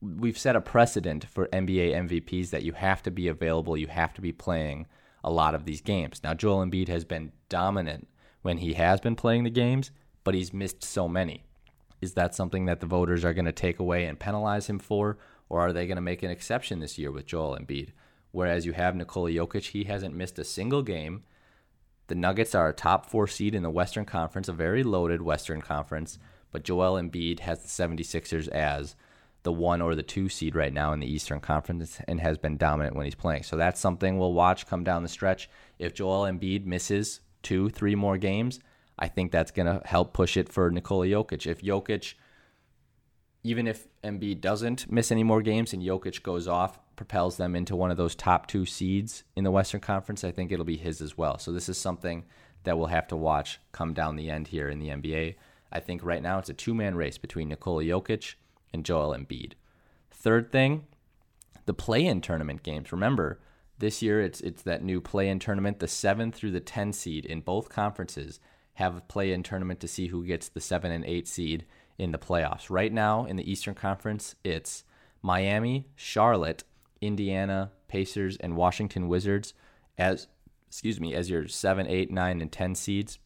we've set a precedent for NBA MVPs that you have to be available, you have to be playing a lot of these games. Now Joel Embiid has been dominant when he has been playing the games, but he's missed so many. Is that something that the voters are going to take away and penalize him for? Or are they going to make an exception this year with Joel Embiid? Whereas you have Nikola Jokic, he hasn't missed a single game. The Nuggets are a top four seed in the Western Conference, a very loaded Western Conference, but Joel Embiid has the 76ers as the one or the two seed right now in the Eastern Conference and has been dominant when he's playing. So that's something we'll watch come down the stretch. If Joel Embiid misses two, three more games, I think that's going to help push it for Nikola Jokic. If Jokic, even if Embiid doesn't miss any more games and Jokic goes off, propels them into one of those top two seeds in the Western Conference, I think it'll be his as well. So this is something that we'll have to watch come down the end here in the NBA. I think right now it's a two man race between Nikola Jokic and Joel Embiid. Third thing, the play in tournament games. Remember, this year it's it's that new play in tournament. The seven through the ten seed in both conferences have a play in tournament to see who gets the 7 and 8 seed in the playoffs. Right now in the Eastern Conference, it's Miami, Charlotte, Indiana, Pacers, and Washington Wizards as excuse me, as your 7, 8, 9, and 10 seeds.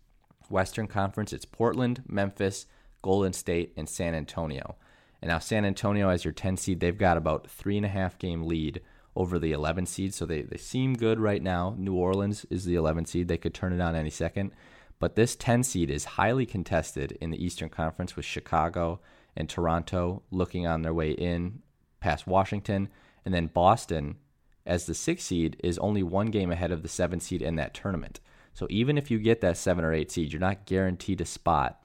Western Conference, it's Portland, Memphis, Golden State, and San Antonio. And now San Antonio as your 10 seed, they've got about three and a half game lead over the 11 seed, so they, they seem good right now. New Orleans is the 11 seed; they could turn it on any second. But this 10 seed is highly contested in the Eastern Conference with Chicago and Toronto looking on their way in past Washington. And then Boston, as the six seed, is only one game ahead of the seven seed in that tournament. So even if you get that seven or eight seed, you're not guaranteed a spot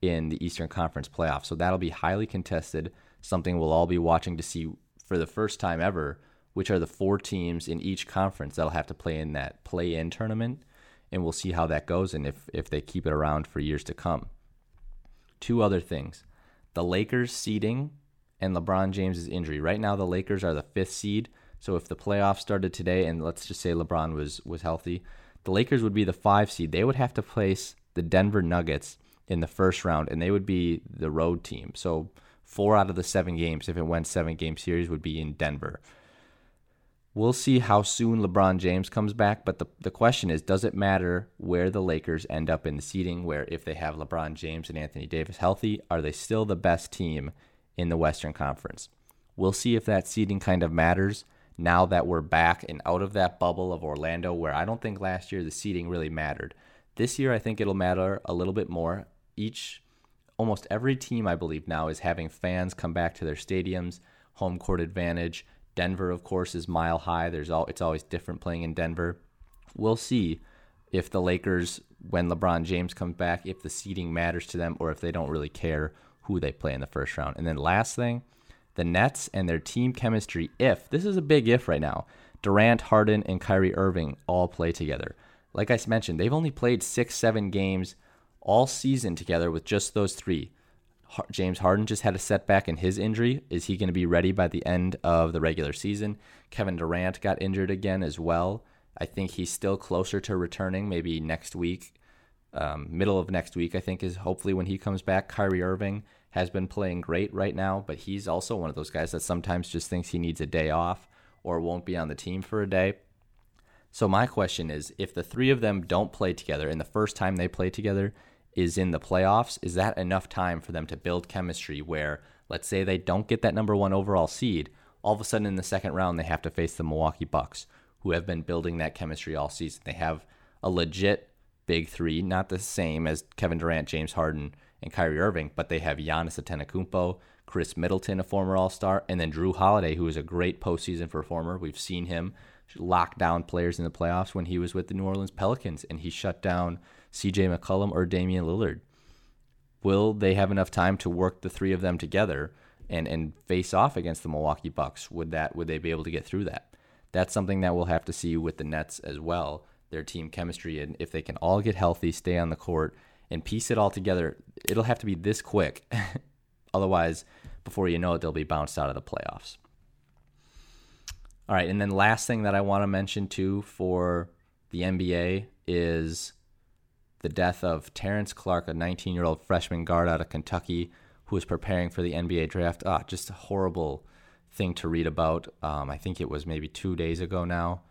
in the Eastern Conference playoffs. So that'll be highly contested, something we'll all be watching to see for the first time ever, which are the four teams in each conference that'll have to play in that play in tournament and we'll see how that goes and if, if they keep it around for years to come. Two other things the Lakers seeding and LeBron James's injury. Right now, the Lakers are the fifth seed. So if the playoffs started today, and let's just say LeBron was was healthy, the Lakers would be the five seed. They would have to place the Denver Nuggets in the first round, and they would be the road team. So four out of the seven games, if it went seven game series, would be in Denver. We'll see how soon LeBron James comes back, but the, the question is does it matter where the Lakers end up in the seeding? Where if they have LeBron James and Anthony Davis healthy, are they still the best team in the Western Conference. We'll see if that seeding kind of matters now that we're back and out of that bubble of Orlando, where I don't think last year the seeding really mattered. This year, I think it'll matter a little bit more. Each, almost every team, I believe, now is having fans come back to their stadiums, home court advantage. Denver, of course, is mile high. There's all it's always different playing in Denver. We'll see if the Lakers, when LeBron James comes back, if the seeding matters to them or if they don't really care who they play in the first round. And then last thing, the Nets and their team chemistry. If this is a big if right now, Durant, Harden, and Kyrie Irving all play together. Like I mentioned, they've only played six, seven games all season together with just those three. James Harden just had a setback in his injury. Is he going to be ready by the end of the regular season? Kevin Durant got injured again as well. I think he's still closer to returning, maybe next week, um, middle of next week. I think is hopefully when he comes back. Kyrie Irving has been playing great right now, but he's also one of those guys that sometimes just thinks he needs a day off or won't be on the team for a day. So my question is, if the three of them don't play together, and the first time they play together is in the playoffs, is that enough time for them to build chemistry where, let's say, they don't get that number one overall seed, all of a sudden in the second round they have to face the Milwaukee Bucks, who have been building that chemistry all season. They have a legit big three, not the same as Kevin Durant, James Harden, and Kyrie Irving, but they have Giannis Antetokounmpo, Khris Middleton, a former All Star, and then Jrue Holiday, who is a great postseason performer. We've seen him lock down players in the playoffs when he was with the New Orleans Pelicans, and he shut down CJ McCollum or Damian Lillard. Will they have enough time to work the three of them together and, and face off against the Milwaukee Bucks? Would that would they be able to get through that? That's something that we'll have to see with the Nets as well, their team chemistry, and if they can all get healthy, stay on the court, and piece it all together. It'll have to be this quick. Otherwise, before you know it, they'll be bounced out of the playoffs. All right, and then last thing that I want to mention too for the NBA is the death of Terrence Clarke, a 19 year old freshman guard out of Kentucky who was preparing for the NBA draft. Ah, just a horrible thing to read about. Um, I think it was maybe two days ago now.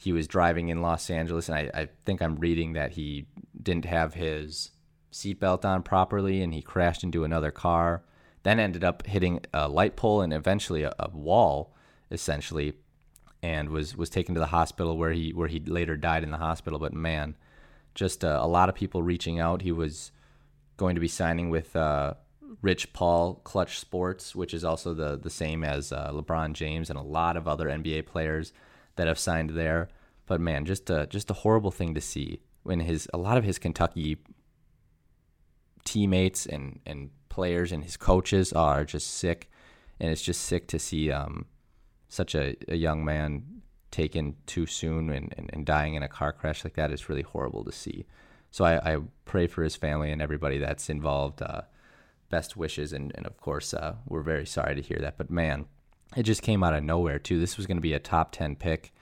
He was driving in Los Angeles, and I, I think I'm reading that he didn't have his seatbelt on properly and he crashed into another car. Then ended up hitting a light pole and eventually a, a wall, essentially, and was was taken to the hospital where he where he later died in the hospital. But man, just uh, a lot of people reaching out. He was going to be signing with uh, Rich Paul Klutch Sports, which is also the the same as uh, LeBron James and a lot of other NBA players that have signed there. But man, just a just a horrible thing to see when his a lot of his Kentucky teammates and and players and his coaches are just sick, and it's just sick to see um, such a, a young man taken too soon and, and, and, dying in a car crash like that is really horrible to see. So I, I pray for his family and everybody that's involved. Uh, best wishes, and, and of course, uh, we're very sorry to hear that. But man, it just came out of nowhere, too. This was going to be a top 10 pick,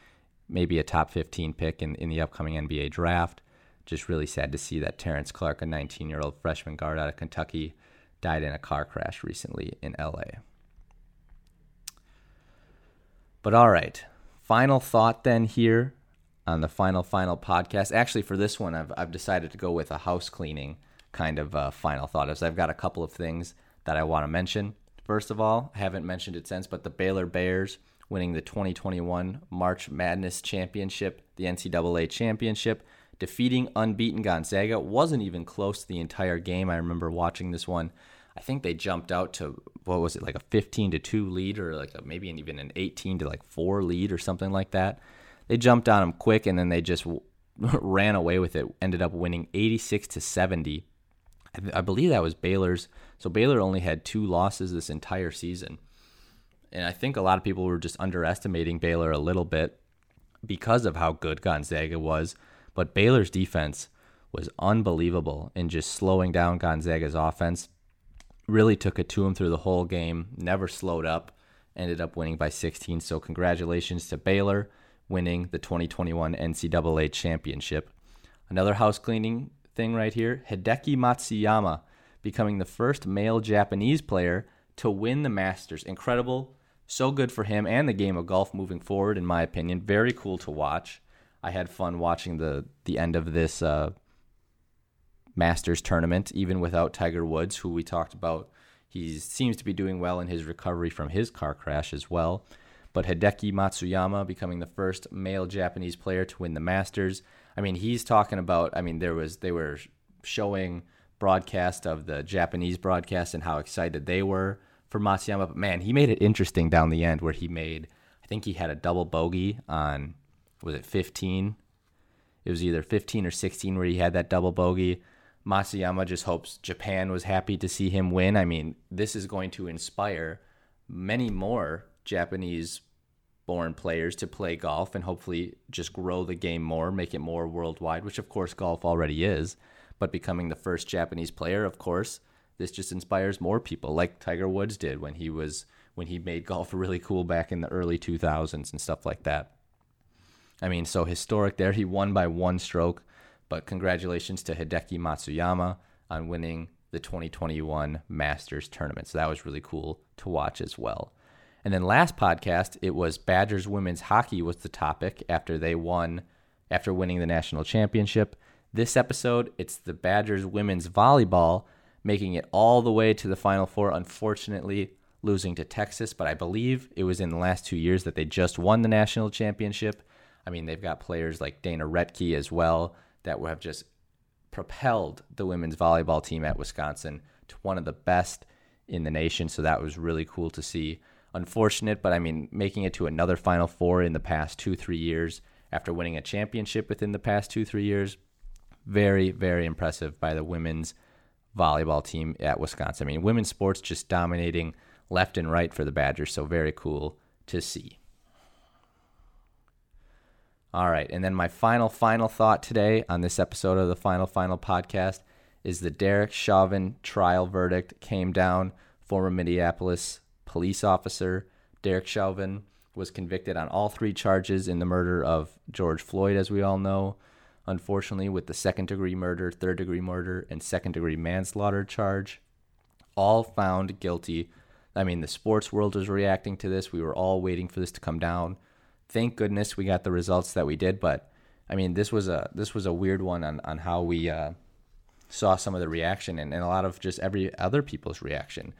maybe a top 15 pick in, in the upcoming NBA draft. Just really sad to see that Terrence Clarke, a 19 year old freshman guard out of Kentucky, died in a car crash recently in LA. But all right, final thought then here on the final final podcast. Actually, for this one, I've I've decided to go with a house cleaning kind of uh, final thought. As I've got a couple of things that I want to mention. First of all, I haven't mentioned it since, but the Baylor Bears winning the 2021 March Madness Championship, the NCAA Championship, defeating unbeaten Gonzaga. wasn't even close the entire game. I remember watching this one. I think they jumped out to what was it like a 15 to 2 lead or like a, maybe even an 18 to like 4 lead or something like that. They jumped on them quick and then they just ran away with it. Ended up winning 86 to 70. I, I believe that was Baylor's. So Baylor only had two losses this entire season. And I think a lot of people were just underestimating Baylor a little bit because of how good Gonzaga was. But Baylor's defense was unbelievable in just slowing down Gonzaga's offense really took it to him through the whole game, never slowed up, ended up winning by 16. So, congratulations to Baylor winning the 2021 NCAA championship. Another house cleaning thing right here Hideki Matsuyama becoming the first male Japanese player to win the Masters. Incredible. So good for him and the game of golf moving forward, in my opinion. Very cool to watch. I had fun watching the the end of this uh, Masters tournament, even without Tiger Woods, who we talked about. He seems to be doing well in his recovery from his car crash as well. But Hideki Matsuyama becoming the first male Japanese player to win the Masters. I mean, he's talking about. I mean, there was they were showing broadcast of the Japanese broadcast and how excited they were for Matsuyama. But man, he made it interesting down the end where he made. I think he had a double bogey on was it 15? It was either 15 or 16 where he had that double bogey. Matsuyama just hopes Japan was happy to see him win. I mean, this is going to inspire many more Japanese born players to play golf and hopefully just grow the game more, make it more worldwide, which of course golf already is. But becoming the first Japanese player, of course, this just inspires more people, like Tiger Woods did when he was when he made golf really cool back in the early 2000s and stuff like that. I mean, so historic there. He won by one stroke, but congratulations to Hideki Matsuyama on winning the 2021 Masters tournament. So that was really cool to watch as well. And then last podcast, it was Badgers women's hockey was the topic after they won, after winning the national championship. This episode, it's the Badgers women's volleyball making it all the way to the Final Four. Unfortunately, losing to Texas, but I believe it was in the last two years that they just won the national championship. I mean, they've got players like Dana Rettke as well that have just propelled the women's volleyball team at Wisconsin to one of the best in the nation. So that was really cool to see unfortunate, but I mean, making it to another Final Four in the past two, three years after winning a championship within the past two, three years, very, very impressive by the women's volleyball team at Wisconsin. I mean, women's sports just dominating left and right for the Badgers, so very cool to see. All right, and then my final, final thought today on this episode of the Final Final podcast is the Derek Chauvin trial verdict came down. Former Minneapolis police officer Derek Chauvin was convicted on all three charges in the murder of George Floyd, as we all know. Unfortunately, with the second degree murder, third degree murder, and second degree manslaughter charge, all found guilty. I mean, the sports world was reacting to this. We were all waiting for this to come down. Thank goodness we got the results that we did. But I mean, this was a this was a weird one on on how we uh, saw some of the reaction and, and a lot of just every other people's reaction.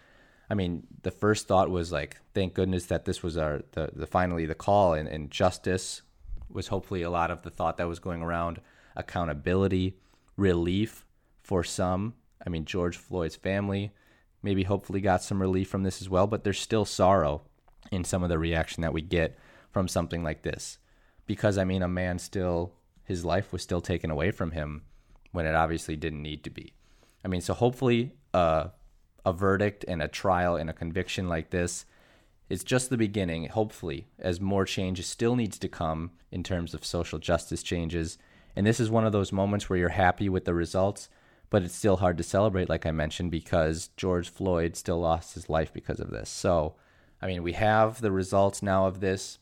I mean, the first thought was like, thank goodness that this was our the, the finally the call and, and justice was hopefully a lot of the thought that was going around. Accountability, relief for some. I mean, George Floyd's family maybe hopefully got some relief from this as well, but there's still sorrow in some of the reaction that we get from something like this. Because I mean, a man still his life was still taken away from him when it obviously didn't need to be. I mean, so hopefully uh, a verdict and a trial and a conviction like this is just the beginning, hopefully, as more change still needs to come in terms of social justice changes. And this is one of those moments where you're happy with the results, but it's still hard to celebrate, like I mentioned, because George Floyd still lost his life because of this. So, I mean, we have the results now of this.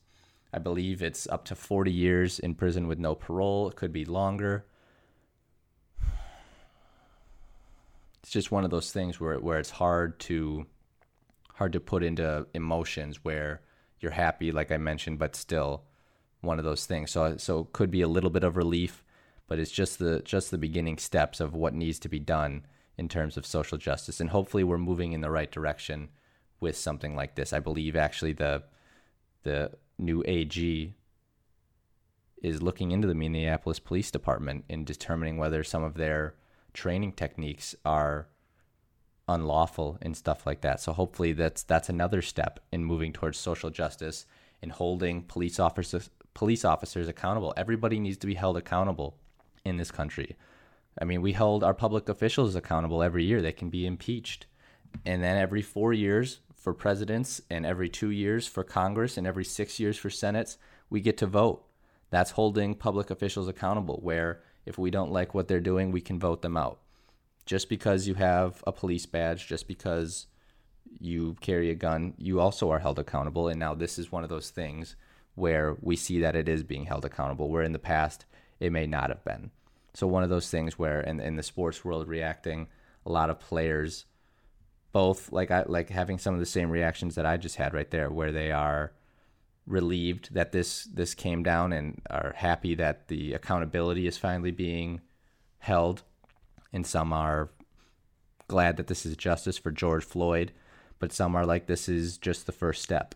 I believe it's up to 40 years in prison with no parole. It could be longer. it's just one of those things where where it's hard to hard to put into emotions where you're happy like I mentioned but still one of those things so so it could be a little bit of relief but it's just the just the beginning steps of what needs to be done in terms of social justice and hopefully we're moving in the right direction with something like this I believe actually the the new AG is looking into the Minneapolis Police Department in determining whether some of their training techniques are unlawful and stuff like that. So hopefully that's that's another step in moving towards social justice and holding police officers police officers accountable. Everybody needs to be held accountable in this country. I mean, we hold our public officials accountable every year. They can be impeached. And then every 4 years for presidents and every 2 years for Congress and every 6 years for senates, we get to vote. That's holding public officials accountable where if we don't like what they're doing, we can vote them out. Just because you have a police badge, just because you carry a gun, you also are held accountable. And now this is one of those things where we see that it is being held accountable, where in the past it may not have been. So one of those things where in, in the sports world reacting, a lot of players both like I like having some of the same reactions that I just had right there, where they are relieved that this this came down and are happy that the accountability is finally being held and some are glad that this is justice for George Floyd but some are like this is just the first step.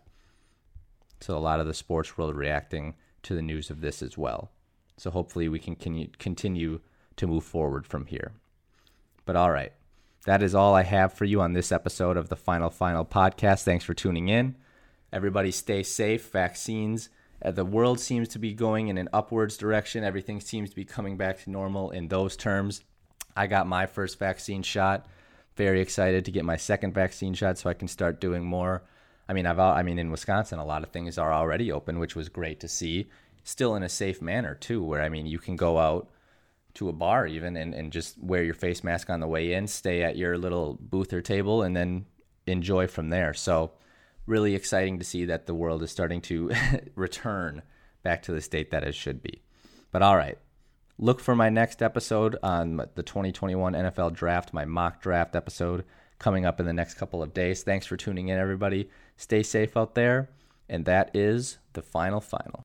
So a lot of the sports world reacting to the news of this as well. So hopefully we can continue to move forward from here. But all right, that is all I have for you on this episode of the Final Final podcast. Thanks for tuning in. Everybody stay safe. Vaccines. Uh, the world seems to be going in an upwards direction. Everything seems to be coming back to normal in those terms. I got my first vaccine shot. Very excited to get my second vaccine shot so I can start doing more. I mean, I've I mean in Wisconsin a lot of things are already open, which was great to see. Still in a safe manner too, where I mean you can go out to a bar even and, and just wear your face mask on the way in, stay at your little booth or table, and then enjoy from there. So, really exciting to see that the world is starting to return back to the state that it should be. But all right, look for my next episode on the 2021 NFL draft, my mock draft episode coming up in the next couple of days. Thanks for tuning in, everybody. Stay safe out there. And that is the final final.